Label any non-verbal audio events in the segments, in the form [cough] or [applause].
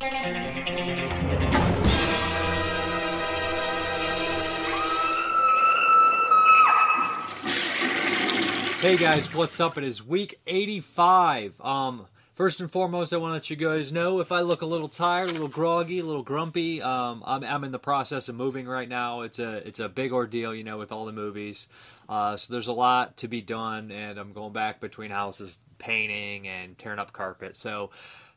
Hey guys, what's up? It is week 85. Um, first and foremost, I want to let you guys know if I look a little tired, a little groggy, a little grumpy. Um, I'm, I'm in the process of moving right now. It's a it's a big ordeal, you know, with all the movies. Uh, so there's a lot to be done, and I'm going back between houses, painting and tearing up carpet. So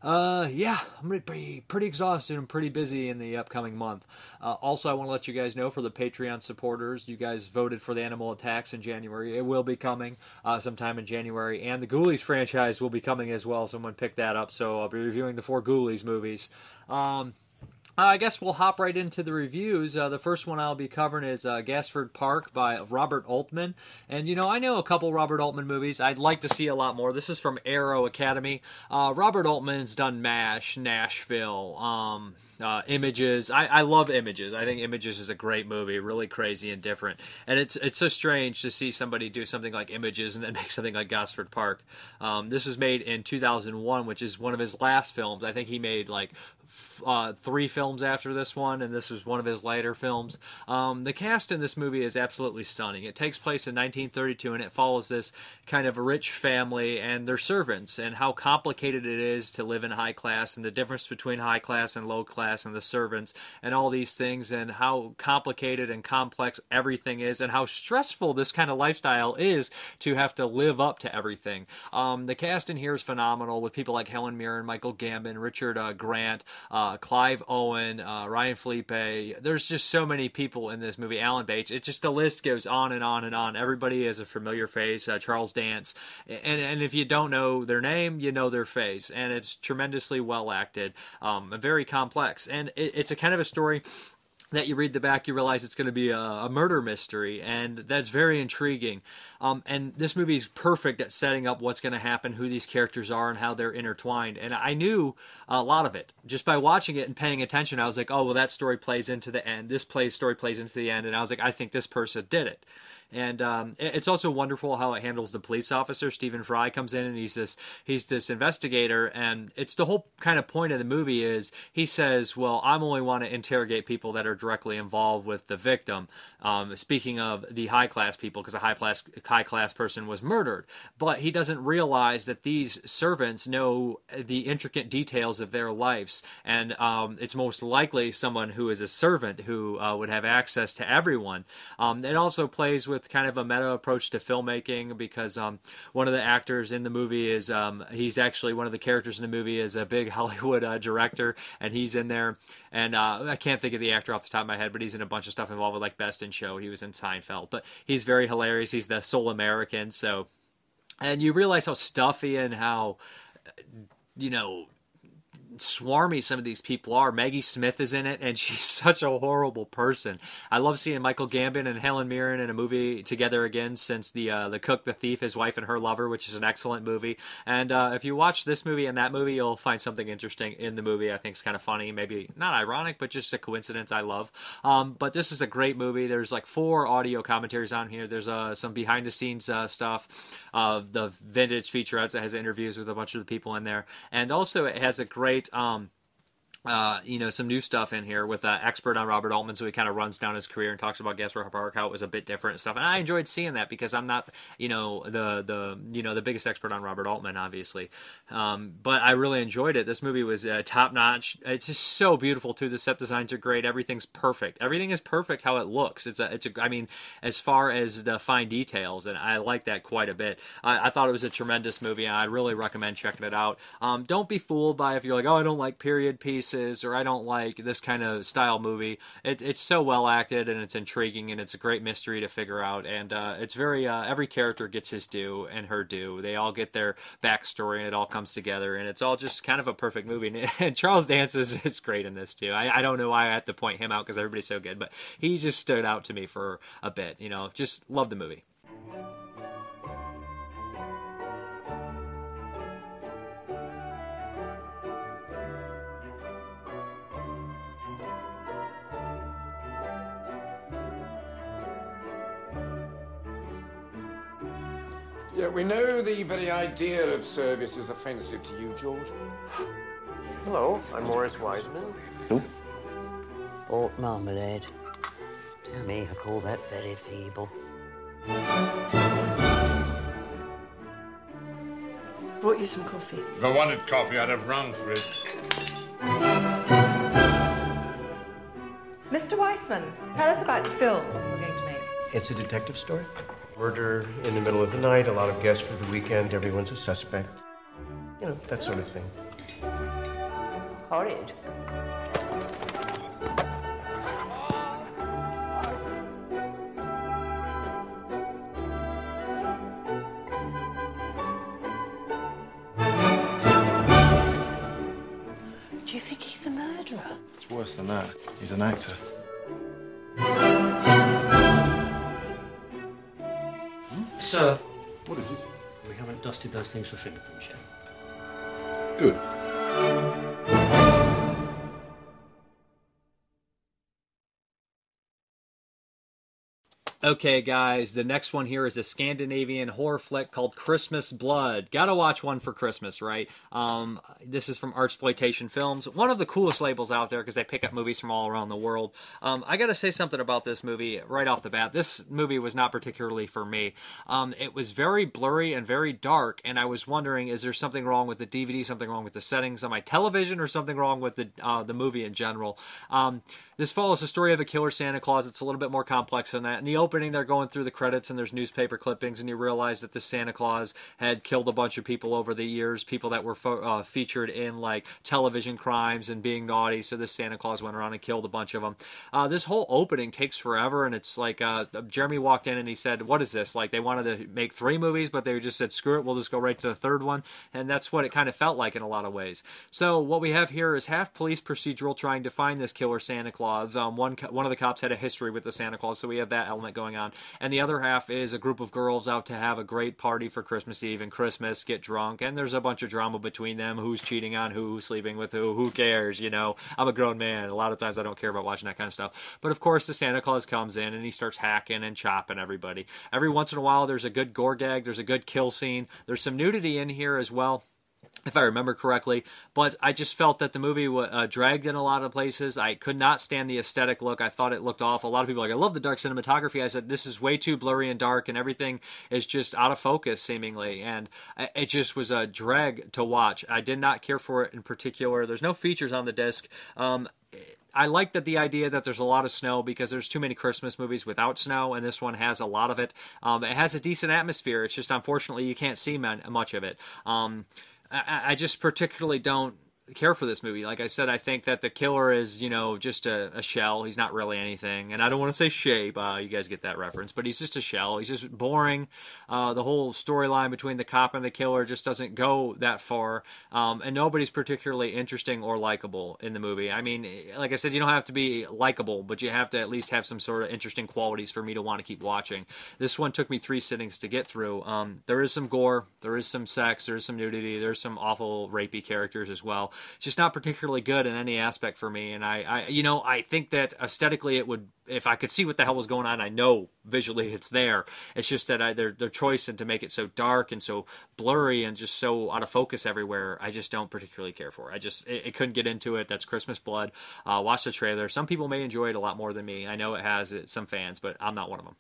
uh, yeah, I'm gonna be pretty exhausted and pretty busy in the upcoming month. Uh, also, I want to let you guys know for the Patreon supporters, you guys voted for the Animal Attacks in January. It will be coming uh, sometime in January, and the Ghoulies franchise will be coming as well. Someone picked that up, so I'll be reviewing the four Ghoulies movies. Um, uh, I guess we'll hop right into the reviews. Uh, the first one I'll be covering is uh, Gosford Park by Robert Altman. And, you know, I know a couple Robert Altman movies. I'd like to see a lot more. This is from Arrow Academy. Uh, Robert Altman's done MASH, Nashville, um, uh, Images. I, I love Images. I think Images is a great movie, really crazy and different. And it's it's so strange to see somebody do something like Images and then [laughs] make something like Gosford Park. Um, this was made in 2001, which is one of his last films. I think he made like uh, three films after this one, and this was one of his later films. Um, the cast in this movie is absolutely stunning. It takes place in 1932, and it follows this kind of rich family and their servants, and how complicated it is to live in high class, and the difference between high class and low class, and the servants, and all these things, and how complicated and complex everything is, and how stressful this kind of lifestyle is to have to live up to everything. Um, the cast in here is phenomenal with people like Helen Mirren, Michael Gambon, Richard uh, Grant uh, Clive Owen, uh, Ryan Phillippe. There's just so many people in this movie. Alan Bates. It just the list goes on and on and on. Everybody is a familiar face. Uh, Charles Dance, and and if you don't know their name, you know their face, and it's tremendously well acted, um, very complex, and it, it's a kind of a story that you read the back, you realize it's going to be a, a murder mystery, and that's very intriguing. Um, and this movie is perfect at setting up what's going to happen, who these characters are, and how they're intertwined. And I knew a lot of it just by watching it and paying attention. I was like, oh, well, that story plays into the end. This plays story plays into the end, and I was like, I think this person did it. And um, it's also wonderful how it handles the police officer. Stephen Fry comes in and he's this he's this investigator, and it's the whole kind of point of the movie is he says, "Well, I'm only want to interrogate people that are directly involved with the victim." Um, speaking of the high class people, because a high class high class person was murdered, but he doesn't realize that these servants know the intricate details of their lives, and um, it's most likely someone who is a servant who uh, would have access to everyone. Um, it also plays with with kind of a meta approach to filmmaking because um, one of the actors in the movie is um, he's actually one of the characters in the movie is a big [laughs] Hollywood uh, director, and he's in there. And uh, I can't think of the actor off the top of my head, but he's in a bunch of stuff involved with like Best in Show. He was in Seinfeld, but he's very hilarious. He's the sole American, so and you realize how stuffy and how you know swarmy some of these people are. Maggie Smith is in it, and [laughs] she's such a horrible person. I love seeing Michael Gambon and Helen Mirren in a movie together again since the uh, the cook, the thief, his wife and her lover, which is an excellent movie. And uh, if you watch this movie and that movie, you'll find something interesting in the movie. I think it's kind of funny, maybe not ironic, but just a coincidence. I love. Um, but this is a great movie. There's like four audio commentaries on here. There's uh, some behind the scenes uh, stuff. The vintage featurettes that has interviews with a bunch of the people in there, and also it has a great um, uh, you know, some new stuff in here with an expert on Robert Altman, so he kind of runs down his career and talks about Gosford Park, how it was a bit different and stuff. And I enjoyed seeing that because I'm not, you know, the the you know the biggest expert on Robert Altman, obviously, um, but I really enjoyed it. This movie was uh, top notch. It's just so beautiful too. The set designs are great. Everything's perfect. Everything is perfect how it looks. It's a it's a I mean, as far as the fine details, and I like that quite a bit. I, I thought it was a tremendous movie, I really recommend checking it out. Um, don't be fooled by if you're like, oh, I don't like period pieces or I don't like this kind of style movie. It, it's so well acted and it's intriguing and it's a great mystery to figure out. And uh, it's very uh, every character gets his due and her due. They all get their backstory and it all comes together and it's all just kind of a perfect movie. And, [laughs] Charles Dance is, is great in this too. I, I don't know why I have to point him out because everybody's so good, but he just stood out to me for a bit. You know, just love the movie. We know the very idea of service is offensive to you, George. Hello, I'm Morris Weissman. Who? Bought marmalade. Dear me, I call that very feeble. Brought you some coffee. If I wanted coffee, I'd have rung for it. Mr. Weissman, tell us about the film we're going to make. It's a detective story. Murder in the middle of the night, a lot of guests for the weekend, everyone's a suspect. You know, that sort of thing. Horrid. Do you think he's a murderer? It's worse than that. He's an actor. Sir, What is it? we haven't dusted those things for fingerprints yet. Good. Okay, guys, the next one here is a Scandinavian horror flick called Christmas Blood. Gotta watch one for Christmas, right? Um, this is from Artsploitation Films, one of the coolest labels out there because they pick up movies from all around the world. Um, I gotta say something about this movie right off the bat. This movie was not particularly for me. Um, it was very blurry and very dark, and I was wondering, is there something wrong with the DVD, something wrong with the settings on my television, or something wrong with the uh, the movie in general? This follows the story of a killer Santa Claus. It's a little bit more complex than that. In the opening, they're going through the credits and there's newspaper clippings, and you realize that this Santa Claus had killed a bunch of people over the years, people that were fo- uh, featured in like television crimes and being naughty. So this Santa Claus went around and killed a bunch of them. Uh, this whole opening takes forever, and it's like uh, Jeremy walked in and he said, "What is this?" Like they wanted to make three movies, but they just said, "Screw it, we'll just go right to the third one," and that's what it kind of felt like in a lot of ways. So what we have here is half police procedural trying to find this killer Santa Claus. Um, one one of the cops had a history with the Santa Claus, so we have that element going on, and the other half is a group of girls out to have a great party for Christmas Eve and Christmas, get drunk, and there's a bunch of drama between them. Who's cheating on who? Sleeping with who? Who cares? You know, I'm a grown man. A lot of times I don't care about watching that kind of stuff. But of course, the Santa Claus comes in and he starts hacking and chopping everybody. Every once in a while, there's a good gore gag. There's a good kill scene. There's some nudity in here as well if I remember correctly. But I just felt that the movie uh, dragged in a lot of places. I could not stand the aesthetic look. I thought it looked off. A lot of people like, I love the dark cinematography. I said, this is way too blurry and dark, and everything is just out of focus, seemingly. And it just was a drag to watch. I did not care for it in particular. There's no features on the disc. Um, I like that the idea that there's a lot of snow because there's too many Christmas movies without snow, and this one has a lot of it. Um, it has a decent atmosphere. It's just unfortunately you can't see much of it. Um, I, I just particularly don't care for this movie. Like I said, I think that the killer is, you know, just a, a shell. He's not really anything. And I don't want to say shape. Uh, you guys get that reference, but he's just a shell. He's just boring. Uh, the whole storyline between the cop and the killer just doesn't go that far. Um, and nobody's particularly interesting or likable in the movie. I mean, like I said, you don't have to be likable, but you have to at least have some sort of interesting qualities for me to want to keep watching. This one took me three sittings to get through. Um, there is some gore, there is some sex, there is some nudity, there's some awful rapey characters as well just not particularly good in any aspect for me. And I, I, you know, I think that aesthetically it would, if I could see what the hell was going on, I know visually it's there. It's just that I, their their choice and to make it so dark and so blurry and just so out of focus everywhere, I just don't particularly care for. I just it, it couldn't get into it. That's Christmas Blood. Uh, watch the trailer. Some people may enjoy it a lot more than me. I know it has some fans, but I'm not one of them.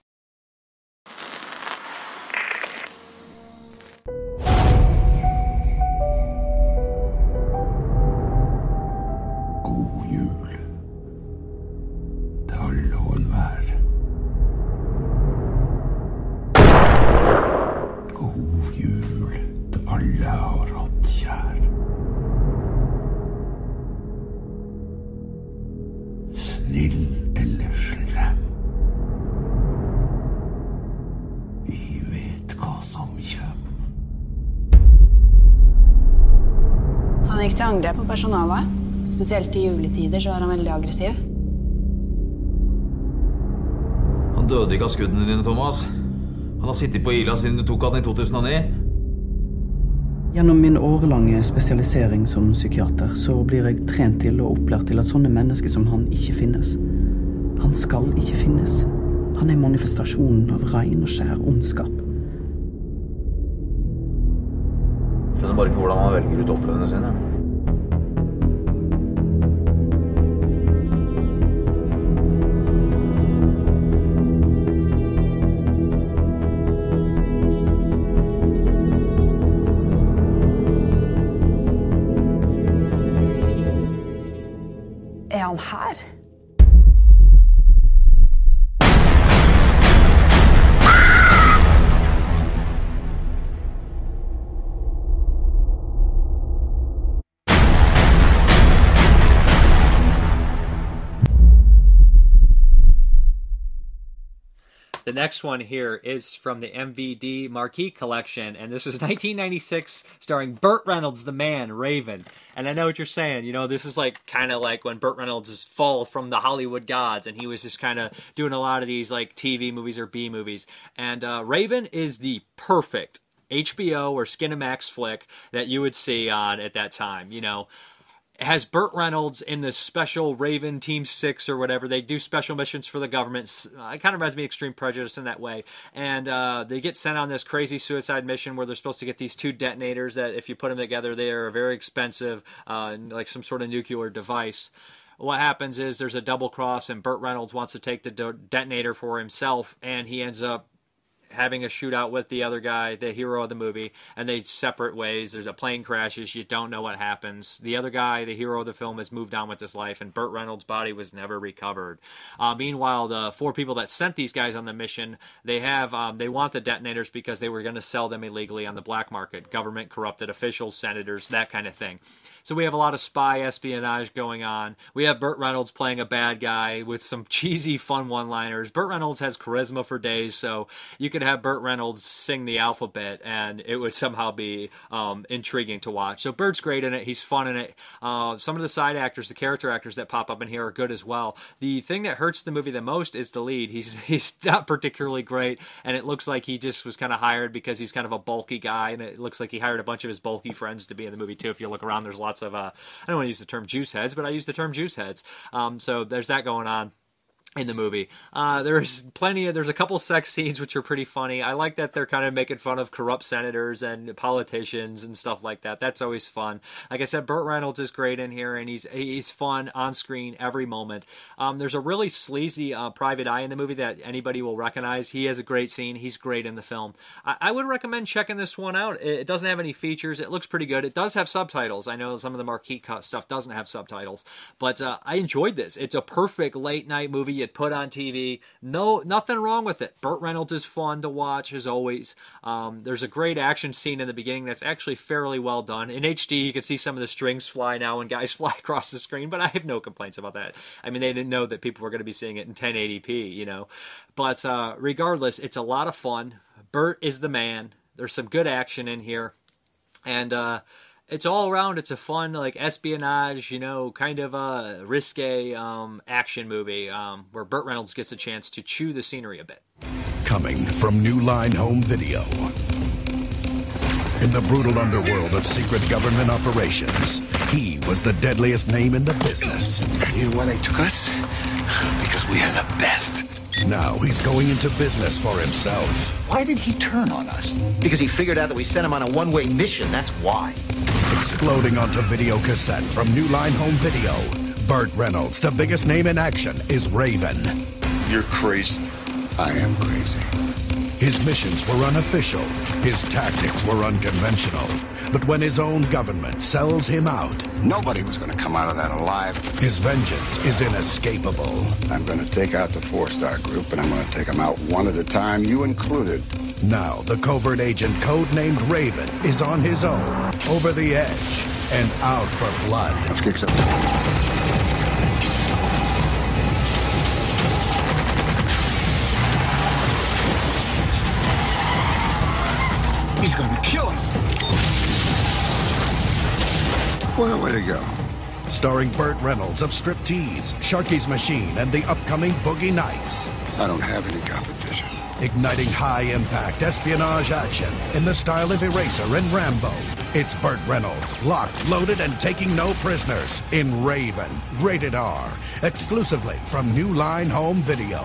Som kjøp? Han gikk til angrep på personalet. Spesielt i juletider så er han veldig aggressiv. Han døde ikke av skuddene dine, Thomas. Han har sittet på Ila siden du tok han i 2009. Gjennom min årelange spesialisering som psykiater så blir jeg trent til og opplært til at sånne mennesker som han ikke finnes. Han skal ikke finnes. Han er manifestasjonen av rein og skjær ondskap. Skjønner bare ikke hvordan han velger ut ofrene sine. Er han her? The next one here is from the MVD Marquee Collection, and this is [laughs] 1996, starring Burt Reynolds, the man, Raven. And I know what you're saying. You know, this is like kind of like when Burt Reynolds' is fall from the Hollywood gods, and he was just kind of doing a lot of these like TV movies or B movies. And uh, Raven is the perfect HBO or Skinamax flick that you would see on at that time. You know, has Burt Reynolds in this special Raven Team Six or whatever. They do special missions for the government. Uh, it kind of reminds me of Extreme Prejudice in that way. And uh, they get sent on this crazy suicide mission where they're supposed to get these two detonators that, if you put them together, they are very expensive, uh, like some sort of nuclear device. What happens is there's a double cross, and Burt Reynolds wants to take the detonator for himself, and he ends up having a shootout with the other guy, the hero of the movie, and they separate ways. There's a plane crashes. You don't know what happens. The other guy, the hero of the film, has moved on with his life, and Burt Reynolds' body was never recovered. Uh, meanwhile, the four people that sent these guys on the mission, they have um, they want the detonators because they were going to sell them illegally on the black market. Government corrupted officials, senators, that kind of thing. So we have a lot of spy espionage going on. We have Burt Reynolds playing a bad guy with some [laughs] cheesy, fun one-liners. Burt Reynolds has charisma for days, so you could have Burt Reynolds sing the alphabet, and it would somehow be um, intriguing to watch. So Burt's great in it. He's fun in it. Uh, some of the side actors, the character actors that pop up in here, are good as well. The thing that hurts the movie the most is the lead. He's [laughs] he's not particularly great, and it looks like he just was kind of hired because he's kind of a bulky guy, and it looks like he hired a bunch of his bulky friends to be in the movie too. If you look around, there's lots of uh, I don't want to use the term juice heads, but I use the term juice heads. Um, so there's that going on in the movie. Uh, there's plenty of there's a couple sex scenes which are pretty funny. I like that they're kind of making fun of corrupt senators and politicians and stuff like that. That's always fun. Like I said, Burt Reynolds is great in here and he's he's fun on screen every moment. Um, there's a really sleazy uh, private eye in the movie that anybody will recognize. He has a great scene. He's great in the film. I, I would recommend checking this one out. It, it doesn't have any features. It looks pretty good. It does have subtitles. I know some of the marquee stuff doesn't have subtitles, but uh, I enjoyed this. It's a perfect late night movie you'd put on TV. No, nothing wrong with it. Burt Reynolds is fun to watch as always. Um, there's a great action scene in the beginning that's actually fairly well done. In HD, you can see some of the strings fly now when guys [laughs] fly across the screen, but I have no complaints about that. I mean, they didn't know that people were going to be seeing it in 1080p, you know. But uh, regardless, it's a lot of fun. Burt is the man. There's some good action in here, and. Uh, it's all around. It's a fun, like espionage, you know, kind of a risque um, action movie um, where Burt Reynolds gets a chance to chew the scenery a bit. Coming from New Line Home Video. In the brutal underworld of secret government operations, he was the deadliest name in the business. You know why they took us? Because we are the best. Now he's going into business for himself. Why did he turn on us? Because he figured out that we sent him on a one-way mission. That's why. Exploding onto video cassette from New Line Home Video. Burt Reynolds, the biggest name in action, is Raven. You're crazy. I am crazy. His missions were unofficial. His tactics were unconventional. But when his own government sells him out, Nobody was going to come out of that alive. his vengeance is inescapable. I'm going to take out the four-star group, and I'm going to take them out one at a time, you included. Now, the covert agent codenamed Raven is on his own, over the edge, and out for blood. Let's kick some. He's going to kill us. Well, way to go. Starring Burt Reynolds of Striptease, Sharky's Machine, and the upcoming Boogie Nights. I don't have any competition. Igniting high impact espionage action in the style of Eraser and Rambo. It's Burt Reynolds, locked, loaded, and taking no prisoners in Raven, rated R, exclusively from New Line Home Video.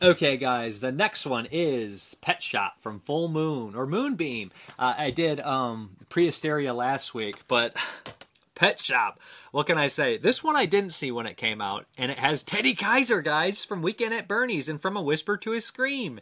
Okay, guys, the next one is Pet Shop from Full Moon or Moonbeam. Uh, I did um, Prehysteria last week, but [laughs] Pet Shop. What can I say? This one I didn't see when it came out, and it has Teddy Kiser, guys, from Weekend at Bernie's and From a Whisper to a Scream.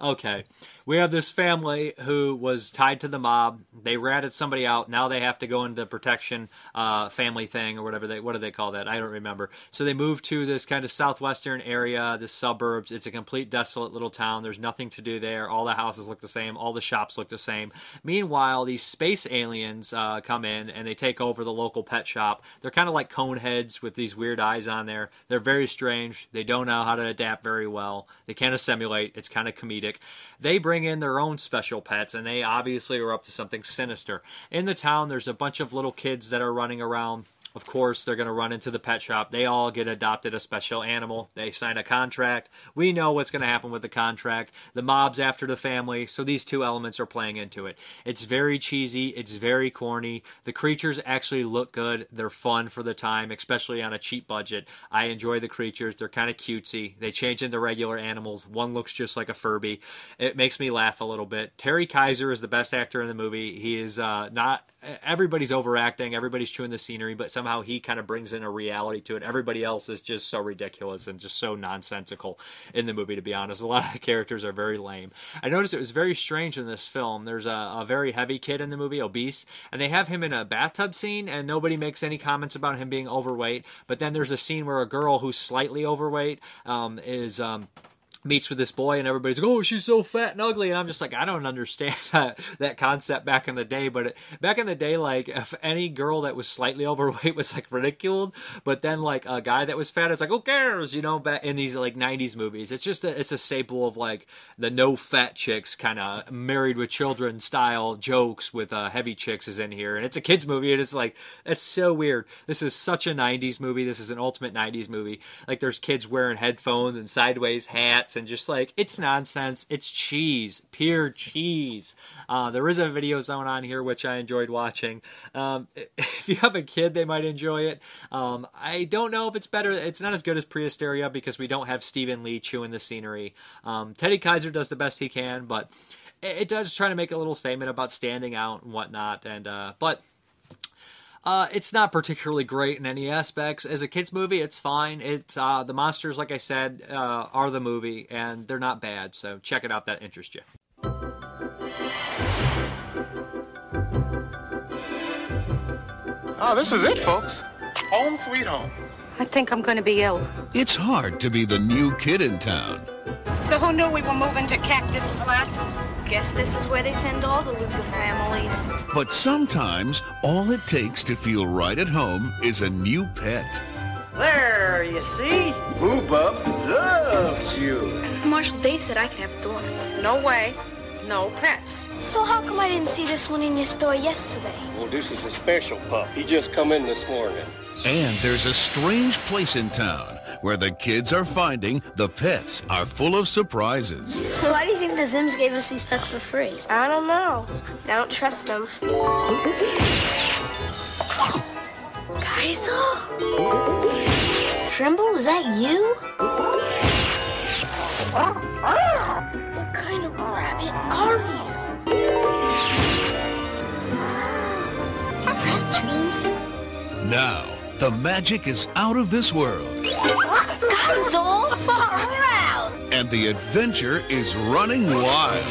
Okay, we have this family who was tied to the mob. They ratted somebody out. Now they have to go into protection uh, family thing or whatever they what do they call that? I don't remember. So they move to this kind of southwestern area, the suburbs. It's a complete desolate little town. There's nothing to do there. All the houses look the same. All the shops look the same. Meanwhile, these space aliens uh, come in and they take over the local pet shop. They're kind of like cone heads with these weird eyes on there. They're very strange. They don't know how to adapt very well. They can't assimilate. It's kind of comedic. They bring in their own special pets, and they obviously are up to something sinister. In the town, there's a bunch of little kids that are running around of course, they're going to run into the pet shop. They all get adopted a special animal. They sign a contract. We know what's going to happen with the contract. The mob's after the family, so these two elements are playing into it. It's very cheesy. It's very corny. The creatures actually look good. They're fun for the time, especially on a cheap budget. I enjoy the creatures. They're kind of cutesy. They change into regular animals. One looks just like a Furby. It makes me laugh a little bit. Terry Kiser is the best actor in the movie. He is uh, not everybody's overacting, everybody's chewing the scenery, but somehow he kind of brings in a reality to it. Everybody else is just so ridiculous and just so nonsensical in the movie, to be honest. A lot of the characters are very lame. I noticed it was very strange in this film. There's a, a very heavy kid in the movie, obese, and they have him in a bathtub scene, and nobody makes any comments about him being overweight. But then there's a scene where a girl who's slightly overweight um, is. Um, meets with this boy and everybody's like, oh, she's so fat and ugly. And I'm just like, I don't understand [laughs] that, that concept back in the day. But it, back in the day, like if any girl that was slightly [laughs] overweight was like ridiculed, but then like a guy that was fat, it's like, who cares? You know, back in these like 90s movies, it's just a, it's a staple of like the no fat chicks kind of married with children style jokes with uh, heavy chicks is in here. And it's a kids movie. And it's like, it's so weird. This is such a 90s movie. This is an ultimate 90s movie. Like there's kids wearing headphones and sideways hats and just like it's nonsense. It's cheese, pure cheese. Uh, there is a video zone on here which I enjoyed watching. Um, [laughs] if you have a kid, they might enjoy it. Um, I don't know if it's better. It's not as good as Prehysteria because we don't have Stephen Lee chewing the scenery. Um, Teddy Kiser does the best he can, but it, it does try to make a little statement about standing out and whatnot. And uh, but uh, it's not particularly great in any aspects. As a kids movie, it's fine. It's uh, the monsters, like I said, uh, are the movie, and they're not bad. So check it out. That interests you. Oh, this is it, folks. Home sweet home. I think I'm going to be ill. It's hard to be the new kid in town. So who knew we were moving to Cactus Flats? Guess this is where they send all the loser families. But sometimes all it takes to feel right at home is a new pet. There, you see? Booba loves you. Marshall Dave said I could have a dog. No way. No pets. So how come I didn't see this one in your store yesterday? Well, this is a special pup. He just come in this morning. And there's a strange place in town where the kids are finding the pets are full of surprises. So why do you think the Zims gave us these pets for free? I don't know. I don't trust them. Kaiser? Trimble, is that you? What kind of rabbit are you? Now, the magic is out of this world. That's all far out. And the adventure is running wild.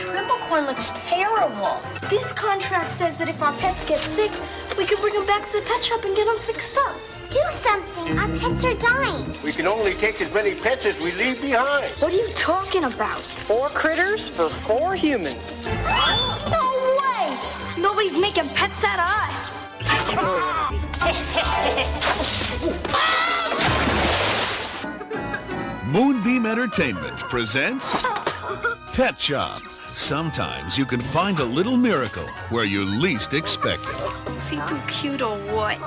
Trimblecorn looks terrible. This contract says that if our pets get sick, we can bring them back to the pet shop and get them fixed up. Do something. Our pets are dying. We can only take as many pets as we leave behind. What are you talking about? Four critters for four humans. [gasps] No way! Nobody's making pets out of us. [laughs] Moonbeam Entertainment presents Pet Shop. Sometimes you can find a little miracle where you least expect it. Is he too cute or what?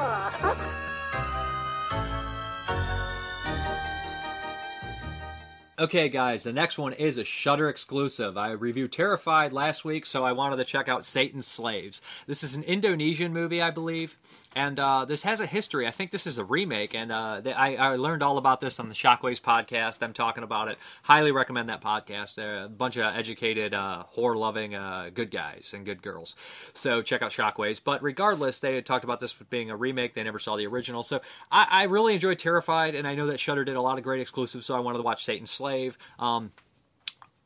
Okay, guys, the next one is a Shudder exclusive. I reviewed Terrified last week, so I wanted to check out Satan's Slaves. This is an Indonesian movie, I believe, and uh, this has a history. I think this is a remake, and uh, they, I, I, learned all about this on the Shockwaves podcast. I'm talking about it. Highly recommend that podcast. They're a bunch of educated, uh, horror-loving uh, good guys and good girls. So check out Shockwaves. But regardless, they had talked about this being a remake. They never saw the original, so I, I really enjoyed Terrified, and I know that Shudder did a lot of great exclusives. So I wanted to watch Satan's Slave. Um,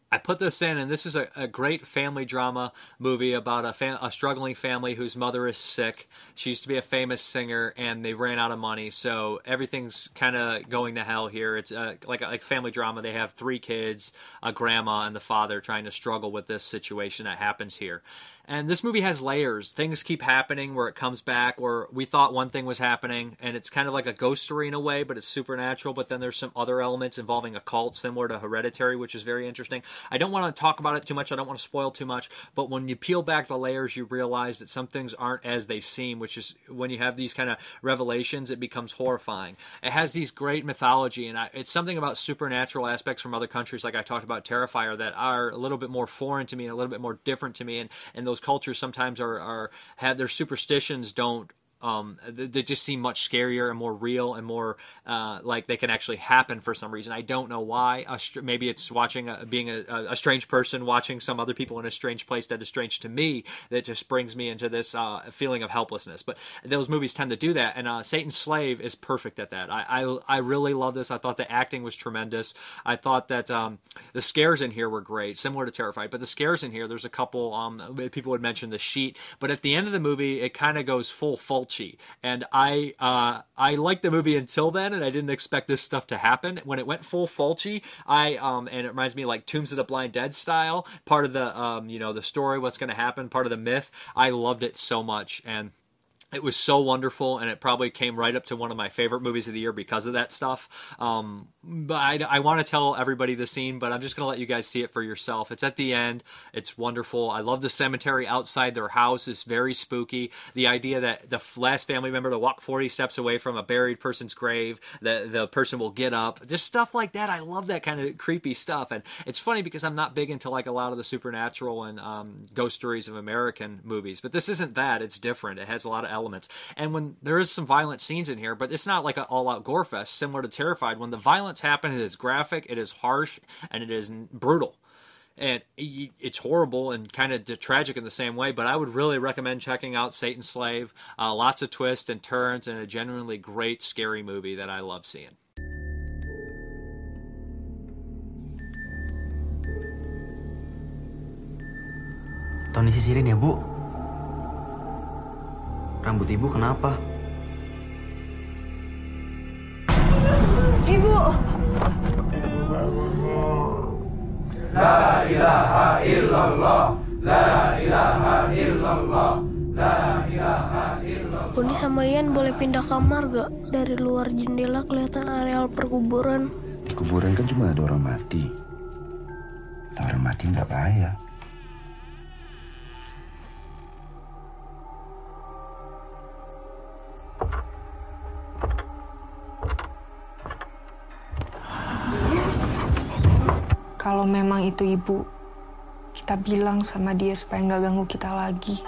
I put this in, and this is a, a great family drama movie about a, fam- a struggling family whose mother is sick. She used to be a famous singer, and they ran out of money, so everything's kind of going to hell here. It's uh, like like family drama. They have three kids, a grandma, and the father trying to struggle with this situation that happens here. And this movie has layers. Things keep happening where it comes back, or we thought one thing was happening, and it's kind of like a ghost story in a way, but it's supernatural. But then there's some other elements involving a cult, similar to Hereditary, which is very interesting. I don't want to talk about it too much. I don't want to spoil too much. But when you peel back the layers, you realize that some things aren't as they seem, which is when you have these kind of revelations, it becomes horrifying. It has these great mythology, and I, it's something about supernatural aspects from other countries, like I talked about Terrifier, that are a little bit more foreign to me and a little bit more different to me. And, and those cultures sometimes are, are have their superstitions don't um, they, just seem much scarier and more real and more uh, like they can actually happen for some reason. I don't know why. Maybe it's watching a, being a, a, strange person watching some other people in a strange place that is strange to me that just brings me into this uh, feeling of helplessness. But those movies tend to do that, and uh, Satan's Slave is perfect at that. I, I, I really love this. I thought the acting was tremendous. I thought that um, the scares in here were great, similar to Terrified. But the scares in here, there's a couple. Um, people would mention the sheet, but at the end of the movie, it kind of goes full full And I uh, I liked the movie until then, and I didn't expect this stuff to happen. When it went full Fulci, I um, and it reminds me like Tombs of the Blind Dead style, part of the um, you know the story, what's going to happen, part of the myth. I loved it so much, and it was so wonderful and it probably came right up to one of my favorite movies of the year because of that stuff. Um, but i, I want to tell everybody the scene but i'm just going to let you guys see it for yourself. It's at the end. It's wonderful. I love the cemetery outside their house. Is very spooky. The idea that the last family member to walk 40 steps away from a buried person's grave the, the person will get up. Just stuff like that. I love that kind of creepy stuff. And it's funny because i'm not big into like a lot of the supernatural and um, ghost stories of american movies but this isn't that. It's different. It has a lot of elements. And when there is some violent scenes in here, but it's not like an all-out gore fest similar to Terrified. When the violence happens, it is graphic, it is harsh, and it is brutal. And it's horrible and kind of tragic in the same way, but I would really recommend checking out Satan's Slave. Uh, lots of twists and turns, and a genuinely great, scary movie that I love seeing. Tony sisirin ya, Bu. Rambut ibu kenapa? Ibu! La ilaha illallah La ilaha illallah La ilaha illallah Boni sama Ian boleh pindah kamar gak? Dari luar jendela kelihatan areal perkuburan. Di kuburan kan cuma ada orang mati. Orang mati nggak bahaya. Memang itu ibu, kita bilang sama dia supaya nggak ganggu kita lagi.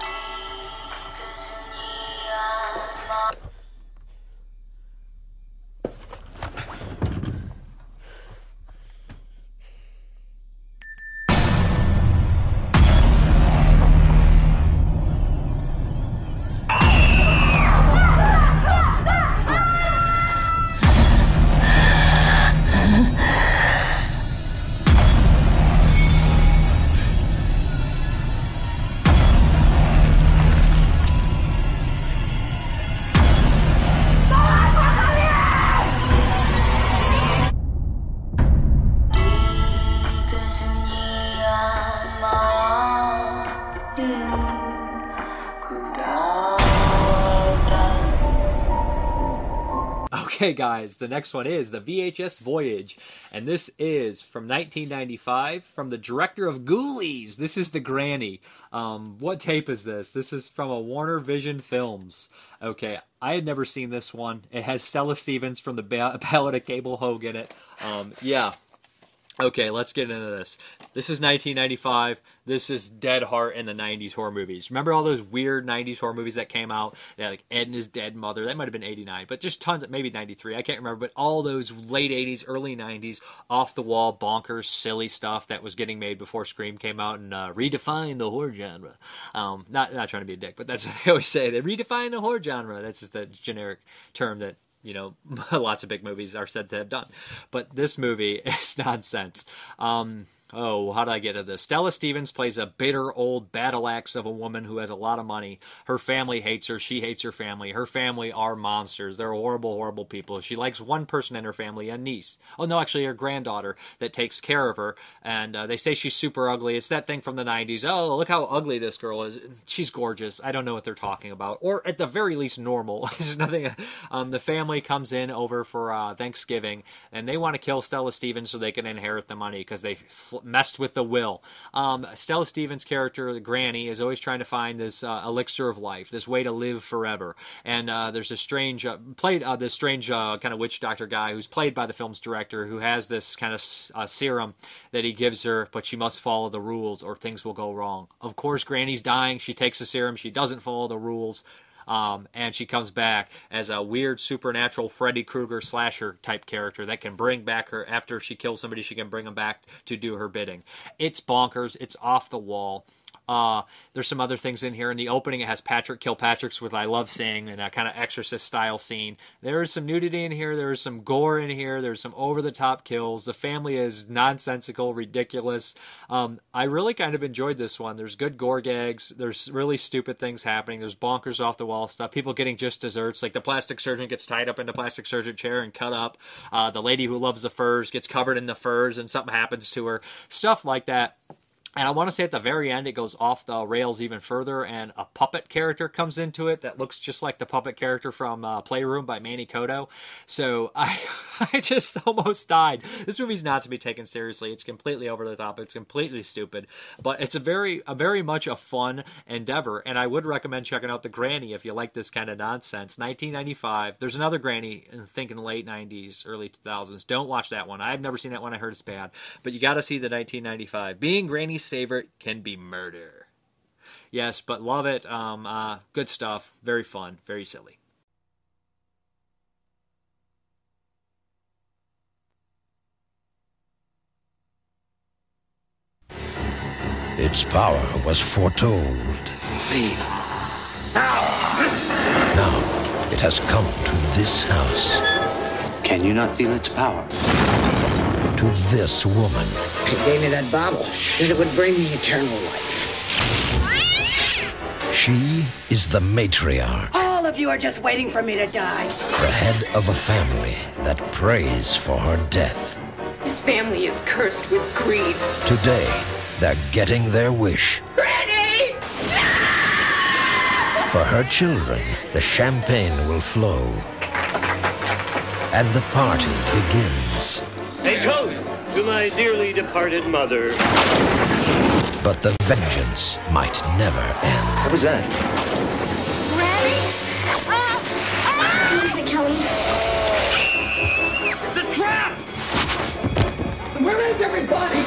Okay, guys, the next one is the VHS Voyage, and this is from 1995 from the director of Ghoulies. This is the Granny. Um, what tape is this? This is from a Warner Vision Films. Okay, I had never seen this one. It has Stella Stevens from the [laughs] Ballad of Cable Hogue in it. Um, yeah, Okay, let's get into this. This is 1995. This is Dead Heart in the 90s horror movies. Remember all those weird 90s horror movies that came out? Yeah, like Ed and His Dead Mother. That might have been 89, but just tons of, maybe 93. I can't remember, but all those late 80s, early 90s, off the wall, bonkers, silly stuff that was getting made before Scream came out and uh, redefined the horror genre. Um, not, not trying to be a dick, but that's [laughs] what they always say. They redefine the horror genre. That's just a generic term that you know, [laughs] lots of big movies are said to have done. But this movie [laughs] is nonsense. Um, Oh, how did I get to this? Stella Stevens plays a bitter old battle axe of a woman who has a lot of money. Her family hates her. She hates her family. Her family are monsters. They're horrible, horrible people. She likes one person in her family, a niece. Oh, no, actually, her granddaughter that takes care of her. And uh, they say she's super ugly. It's that thing from the 90s. Oh, look how ugly this girl is. She's gorgeous. I don't know what they're talking about. Or at the very least, normal. [laughs] There's nothing. Um, the family comes in over for uh, Thanksgiving and they want to kill Stella Stevens so they can inherit the money because they fl- messed with the will. Um, Stella Stevens' character, the Granny, is always trying to find this uh, elixir of life, this way to live forever. And uh, there's a strange, uh, played uh, this strange uh, kind of witch doctor guy who's played by the film's director who has this kind of uh, serum that he gives her, but she must follow the rules or things will go wrong. Of course, Granny's dying. She takes the serum. She doesn't follow the rules. Um, and she comes back as a weird supernatural Freddy Krueger slasher type character that can bring back her after she kills somebody. She can bring them back to do her bidding. It's bonkers. It's off the wall. Uh, there's some other things in here. In the opening, it has Patrick Kilpatrick's with I Love Sing and a kind of exorcist style scene. There is some nudity in here. There is some gore in here. There's some over the top kills. The family is nonsensical, ridiculous. Um, I really kind of enjoyed this one. There's good gore gags. There's really stupid things happening. There's bonkers off the wall stuff. People getting just desserts. Like the plastic surgeon gets tied up in the plastic surgeon chair and cut up. Uh, the lady who loves the furs gets covered in the furs and something happens to her. Stuff like that. And I want to say at the very end, it goes off the rails even further, and a puppet character comes into it that looks just like the puppet character from uh, Playroom by Manny Coto. So [laughs] I, I just almost died. This movie's not to be taken seriously. It's completely over the top. It's completely stupid, but it's a very, a very much a fun endeavor. And I would recommend checking out The Granny if you like this kind of nonsense. 1995. There's another Granny, I think in the late 90s, early 2000s. Don't watch that one. I've never seen that one. I heard it's bad, but you got to see the 1995. Being Granny's favorite can be murder. Yes, but love it. Um, uh, good stuff. Very fun. Very silly. Its power was foretold. Leave. Now, it has come to this house. Can you not feel its power? To this woman. It gave me that bottle. Said it would bring me eternal life. She is the matriarch, All of you are just waiting for me to die. the head of a family that prays for her death. This family is cursed with greed. Today, they're getting their wish. Granny! For her children, the champagne will flow. And the party begins. A toast to my dearly departed mother. But the vengeance might never end. What was that? Randy? Ah! Ah! What is it, Kelly? The trap! Where is everybody?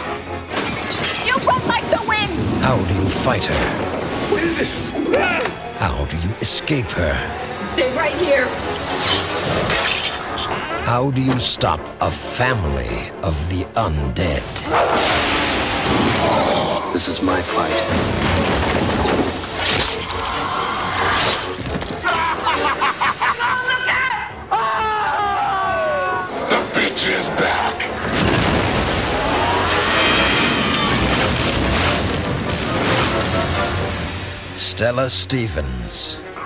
You run like the wind! How do you fight her? What is this? How do you escape her? Stay right here. How do you stop a family of the undead? This is my fight. The bitch is back. Stella Stevens, [laughs]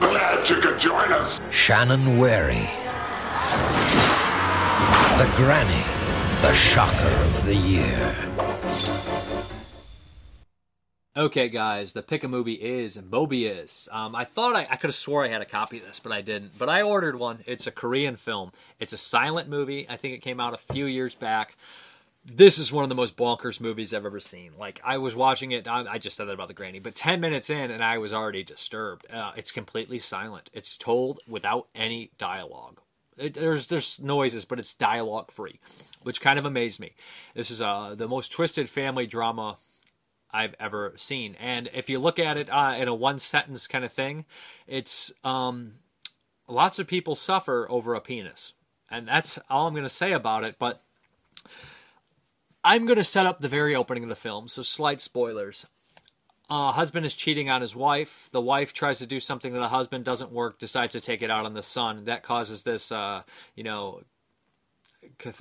Glad you could join us. Shannon Whirry, the Granny, the shocker of the year. Okay, guys, the pick a movie is Moebius. Um, I thought I, I could have swore I had a copy of this, but I didn't. But I ordered one. It's a Korean film. It's a silent movie. I think it came out a few years back. This is one of the most bonkers movies I've ever seen. Like I was watching it. I, just said that about the granny, but ten minutes in, and I was already disturbed. Uh, it's completely silent. It's told without any dialogue. It, there's there's noises, but it's dialogue free, which kind of amazed me. This is uh, the most twisted family drama I've ever seen. And if you look at it uh, in a one sentence kind of thing, it's um, lots of people suffer over a penis. And that's all I'm going to say about it. But I'm going to set up the very opening of the film, so slight spoilers. Uh, husband is cheating on his wife. The wife tries to do something that the husband doesn't work, decides to take it out on the son. That causes this, uh, you know,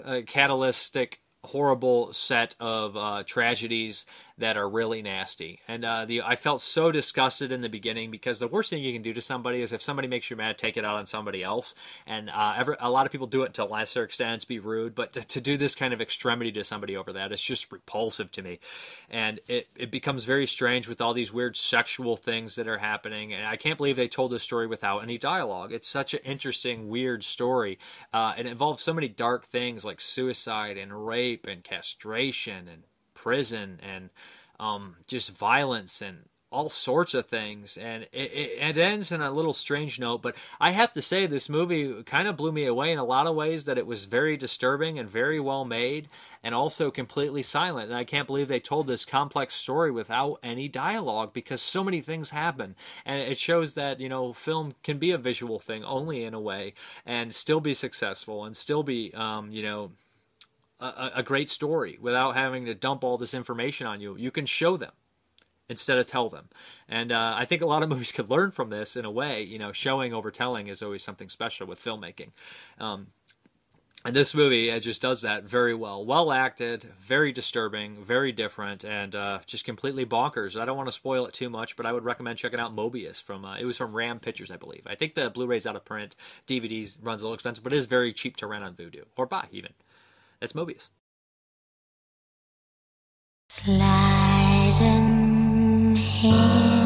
uh, catalytic horrible set of uh, tragedies that are really nasty. And uh, the I felt so disgusted in the beginning because the worst thing you can do to somebody is if somebody makes you mad, take it out on somebody else. And uh, a lot of people do it to lesser extents, be rude, but to, to do this kind of extremity to somebody over that, it's just repulsive to me. And it, it becomes very strange with all these weird sexual things that are happening. And I can't believe they told this story without any dialogue. It's such an interesting, weird story. Uh, it involves so many dark things like suicide and rape and castration and prison and um, just violence and all sorts of things. And it, it, it, ends in a little strange note, but I have to say, this movie kind of blew me away in a lot of ways that it was very disturbing and very well made and also completely silent. And I can't believe they told this complex story without any dialogue because so many things happen. And it shows that, you know, film can be a visual thing only in a way and still be successful and still be, um, you know, a, a great story without having to dump all this information on you. You can show them instead of tell them. And uh, I think a lot of [laughs] movies could learn from this in a way. You know, showing over telling is always something special with filmmaking. Um, and this movie it just does that very well. Well acted, very disturbing, very different, and uh, just completely bonkers. I don't want to spoil it too much, but I would recommend checking out Moebius from. Uh, it was from Ram Pictures, I believe. I think the Blu-ray's out of print. DVDs runs a little expensive, but it is very cheap to rent on Vudu or buy even. That's Moebius. Sliding hands,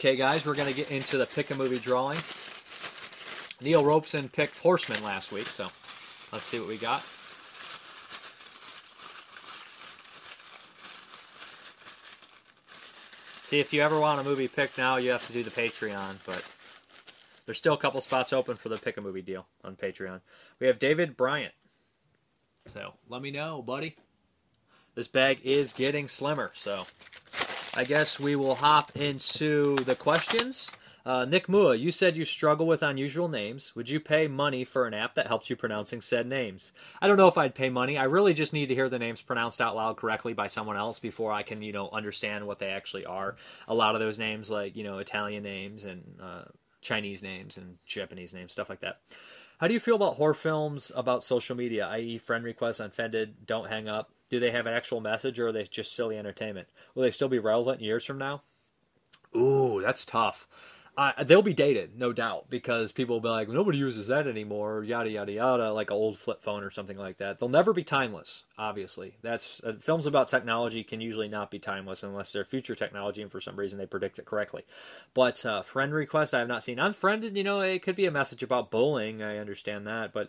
Okay, guys, we're going to get into the pick a movie drawing. Neil Robeson picked Horseman last week, so let's see what we got. See, if you ever want a movie picked now, you have to do the Patreon, but there's still a couple spots open for the pick a movie deal on Patreon. We have David Bryant. So let me know, buddy. This bag is getting slimmer, so I guess we will hop into the questions. Uh, Nick Mua, you said you struggle with unusual names. Would you pay money for an app that helps you pronouncing said names? I don't know if I'd pay money. I really just need to hear the names pronounced out loud correctly by someone else before I can, you know, understand what they actually are. A lot of those names, like you know, Italian names and uh, Chinese names and Japanese names, stuff like that. How do you feel about horror films about social media, i.e., friend requests, unfriended, don't hang up? Do they have an actual message or are they just silly entertainment? Will they still be relevant years from now? Ooh, that's tough. Uh, they'll be dated, no doubt, because people will be like, nobody uses that anymore, yada yada yada, like an old flip phone or something like that. They'll never be timeless. Obviously, that's uh, films about technology can usually not be timeless unless they're future technology, and for some reason they predict it correctly. But uh, friend request, I have not seen. Unfriended, you know, it could be a message about bullying. I understand that, but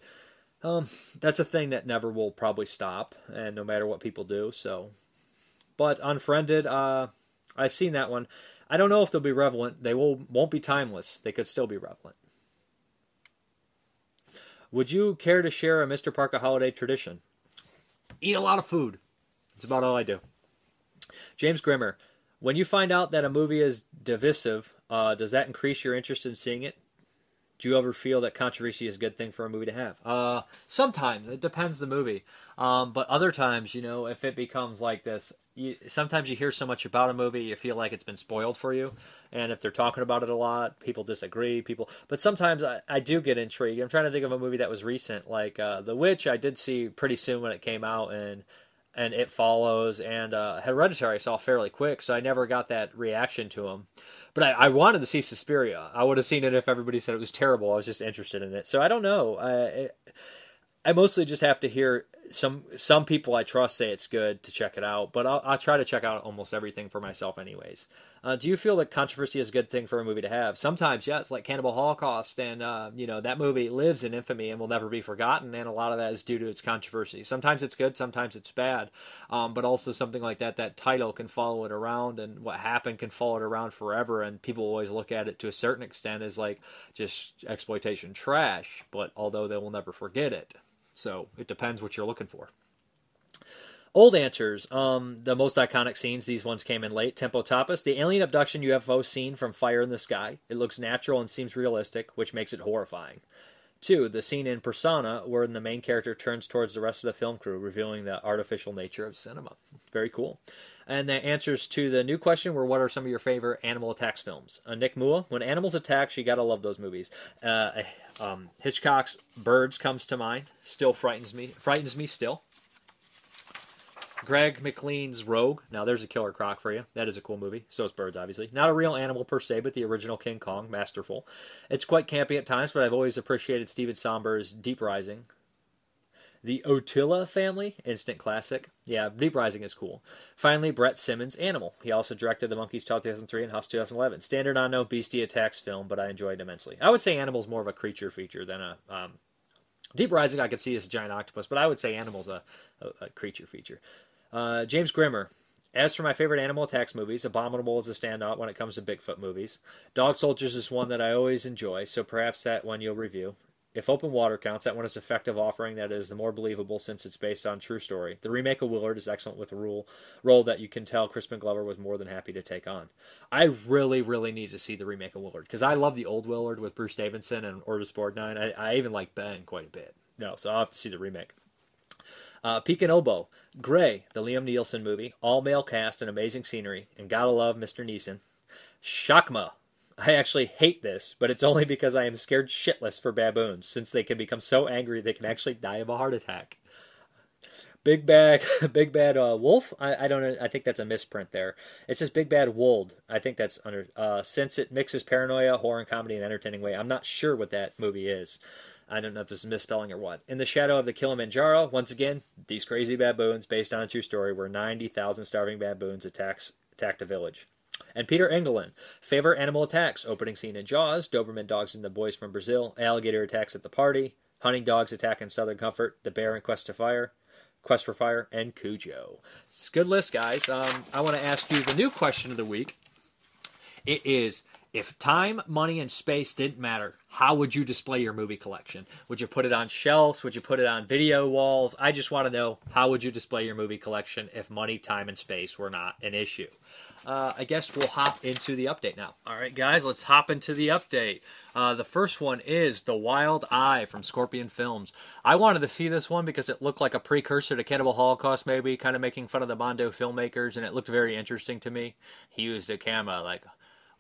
um, that's a thing that never will probably stop, and no matter what people do. So, but unfriended, uh, I've seen that one. I don't know if they'll be relevant. They will won't be timeless. They could still be relevant. Would you care to share a Mr. Parka holiday tradition? Eat a lot of food. That's about all I do. James Grimmer, when you find out that a movie is divisive, uh, does that increase your interest in seeing it? Do you ever feel that controversy is a good thing for a movie to have? Uh, sometimes it depends the movie, um, but other times, you know, if it becomes like this, you, sometimes you hear so much about a movie, you feel like it's been spoiled for you, and if they're talking about it a lot, people disagree. People, but sometimes I, I do get intrigued. I'm trying to think of a movie that was recent, like uh, The Witch. I did see pretty soon when it came out, and and It Follows and uh, Hereditary I saw fairly quick, so I never got that reaction to them. But I, I wanted to see Suspiria. I would have seen it if everybody said it was terrible. I was just interested in it. So I don't know. I, I mostly just have to hear some some people I trust say it's good to check it out, but I'll, I'll try to check out almost everything for myself, anyways. Uh, do you feel that controversy is a good thing for a movie to have? Sometimes, yes, like Cannibal Holocaust, and uh, you know that movie lives in infamy and will never be forgotten, and a lot of that is due to its controversy. Sometimes it's good, sometimes it's bad, um, but also something like that, that title can follow it around, and what happened can follow it around forever, and people always look at it to a certain extent as like just exploitation trash, but although they will never forget it. So it depends what you're looking for. Old answers. Um, the most iconic scenes. These ones came in late. Tempo Tapas. The alien abduction UFO scene from Fire in the Sky. It looks natural and seems realistic, which makes it horrifying. Two, the scene in Persona where the main character turns towards the rest of the film crew, revealing the artificial nature of cinema. Very cool. And the answers to the new question were what are some of your favorite animal attacks films? Uh, Nick Mua, when animals attack, you gotta love those movies. Uh, um, Hitchcock's Birds comes to mind. Still frightens me. Frightens me still. Greg McLean's Rogue. Now there's a killer croc for you. That is a cool movie. So is Birds, obviously. Not a real animal per se, but the original King Kong, masterful. It's quite campy at times, but I've always appreciated Stephen Sommers' Deep Rising. The Otilla family, instant classic. Yeah, Deep Rising is cool. Finally, Brett Simmons' Animal. He also directed The Monkeys 2003 and House 2011. Standard unknown beastie attacks film, but I enjoyed it immensely. I would say Animal's more of a creature feature than a. Um, Deep Rising, I could see as a giant octopus, but I would say Animal's a, a, a creature feature. Uh, James Grimmer. As for my favorite animal attacks movies, Abominable is a standout when it comes to Bigfoot movies. Dog Soldiers is one that I always enjoy, so perhaps that one you'll review. If Open Water counts, that one is effective offering that is the more believable since it's based on true story. The remake of Willard is excellent with a rule, role that you can tell Crispin Glover was more than happy to take on. I really, really need to see the remake of Willard because I love the old Willard with Bruce Davison and Orbis Borgnine. I, I even like Ben quite a bit. No, so I'll have to see the remake. Uh, Pekin Oboe, Gray, the Liam Neeson movie, all male cast and amazing scenery, and gotta love Mr. Neeson. Shakma, I actually hate this, but it's only because I am scared shitless for baboons, since they can become so angry they can actually die of a heart attack. Big bad, [laughs] big bad uh, wolf. I, I don't. I think that's a misprint there. It says big bad wold. I think that's under. Uh, since it mixes paranoia, horror, and comedy in an entertaining way, I'm not sure what that movie is. I don't know if this is misspelling or what. In the shadow of the Kilimanjaro, once again, these crazy baboons, based on a true story, where 90,000 starving baboons attacks attacked a village. And Peter Engelin, favorite animal attacks, opening scene in Jaws, Doberman dogs and the boys from Brazil, alligator attacks at the party, hunting dogs attack in Southern Comfort, the bear in Quest to Fire, Quest for Fire, and Cujo. It's a good list, guys. Um, I want to ask you the new question of the week. It is if time, money, and space didn't matter, how would you display your movie collection? Would you put it on shelves? Would you put it on video walls? I just want to know how would you display your movie collection if money, time, and space were not an issue? Uh, I guess we'll hop into the update now. All right, guys, let's hop into the update. Uh, the first one is The Wild Eye from Scorpion Films. I wanted to see this one because it looked like a precursor to Cannibal Holocaust, maybe, kind of making fun of the Mondo filmmakers, and it looked very interesting to me. He used a camera like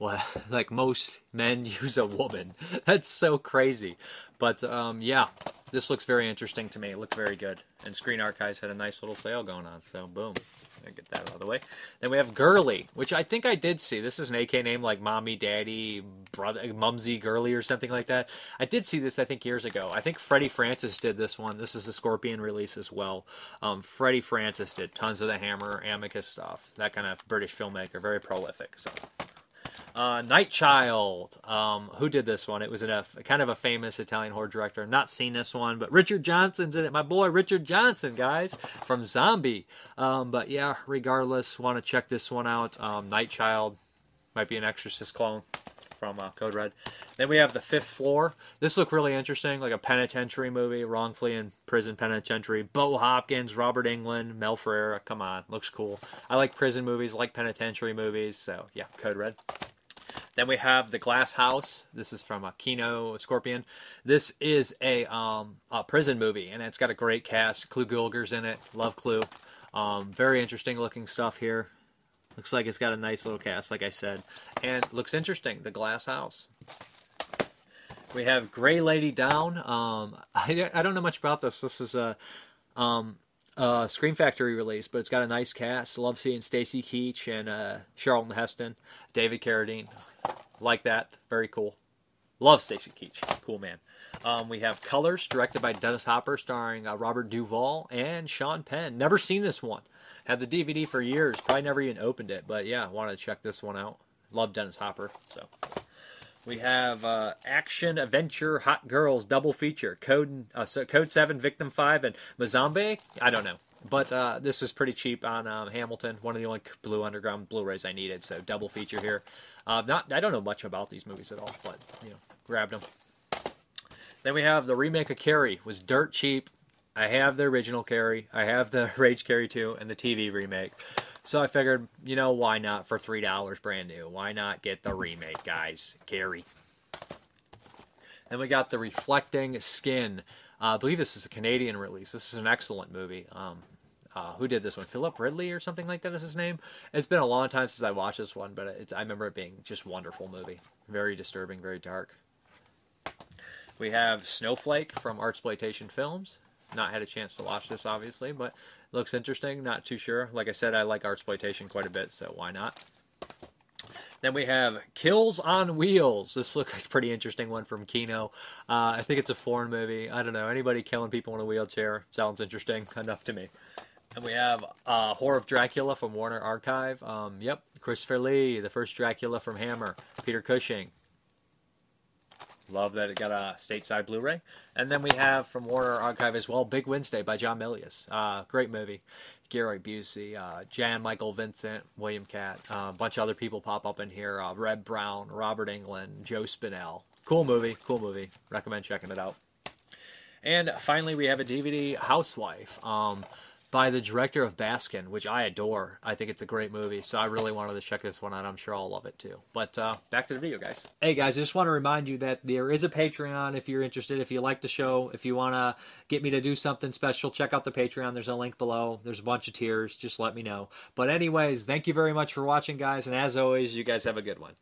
well, [laughs] like most men [laughs] use a woman. [laughs] That's so crazy. But um, yeah, this looks very interesting to me. It looked very good. And Screen Archives had a nice little sale going on. So boom. Get that out of the way. Then we have Girly, which I think I did see. This is an AK name like Mommy, Daddy, Brother, Mumsy, Girly, or something like that. I did see this, I think, years ago. I think Freddie Francis did this one. This is a Scorpion release as well. Um, Freddie Francis did tons of the Hammer, Amicus stuff. That kind of British filmmaker, very prolific. So uh, Night Child. Um, who did this one? It was a, kind of a famous Italian horror director. Not seen this one, but Richard Johnson's in it. My boy Richard Johnson, guys, from Zombie. Um, but yeah, regardless, want to check this one out. Um, Night Child might be an Exorcist clone from uh, Code Red. Then we have the Fifth Floor. This looked really interesting, like a penitentiary movie, wrongfully in prison penitentiary. Bo Hopkins, Robert Englund, Mel Ferreira. Come on, looks cool. I like prison movies, like penitentiary movies. So yeah, Code Red. Then we have the Glass House. This is from a Kino Scorpion. This is a, um, a prison movie, and it's got a great cast. Clu Gulager's in it. Love Clu. Um, very interesting looking stuff here. Looks like it's got a nice little cast, like I said, and looks interesting. The Glass House. We have Gray Lady Down. Um, I, [laughs] I don't know much about this. This is a um, uh, Scream Factory release, but it's got a nice cast. Love seeing Stacy Keach and uh, Charlton Heston, David Carradine. Like that. Very cool. Love Stacy Keach. Cool man. Um, we have Colors, directed by Dennis Hopper, starring uh, Robert Duvall and Sean Penn. Never seen this one. Had the DVD for years. Probably never even opened it, but yeah, wanted to check this one out. Love Dennis Hopper. So we have uh, action adventure hot girls double feature. Code uh, so code 7 victim 5 and Mozambique i don't know. But uh, this was pretty cheap on um, hamilton. One of the only blue underground blu-rays i needed so double feature here. Uh, not i don't know much about these movies at all but you know grabbed them then we have the remake of carrie. Was dirt cheap. I have the original carrie. I have the [laughs] rage carrie 2 and the tv remake so I figured, you know, why not for three dollars brand new? Why not get the remake, guys? Carrie. Then we got the Reflecting Skin. Uh, I believe this is a Canadian release. This is an excellent movie. Um, uh, who did this one? Philip Ridley or something like that is his name. It's been a long time since I watched this one, but I remember it being just wonderful movie. Very disturbing, very dark. We have Snowflake from Artsploitation Films. Not had a chance to watch this, obviously, but looks interesting. Not too sure. Like I said, I like Artsploitation quite a bit, so why not? Then we have Kills on Wheels. This looks like a pretty interesting one from Kino. Uh, I think it's a foreign movie. I don't know. Anybody killing people in a wheelchair sounds interesting [laughs] enough to me. And we have uh, Horror of Dracula from Warner Archive. Um, yep, Christopher Lee, the first Dracula from Hammer. Peter Cushing. Love that it got a stateside Blu-ray. And then we have from Warner Archive as well, Big Wednesday by John Milius. Uh, great movie. Gary Busey, uh, Jan Michael Vincent, William Katt, uh, a bunch of other people pop up in here. Uh, Reb Brown, Robert Englund, Joe Spinell. Cool movie, cool movie. Recommend checking it out. And finally, we have a DVD, Housewife. Um, by the director of Baskin, which I adore. I think it's a great movie, so I really wanted to check this one out. I'm sure I'll love it too. But uh, back to the video, guys. Hey, guys, I just want to remind you that there is a Patreon if you're interested. If you like the show, if you want to get me to do something special, check out the Patreon. There's a link below. There's a bunch of tiers. Just let me know. But, anyways, thank you very much for watching, guys. And as always, you guys have a good one.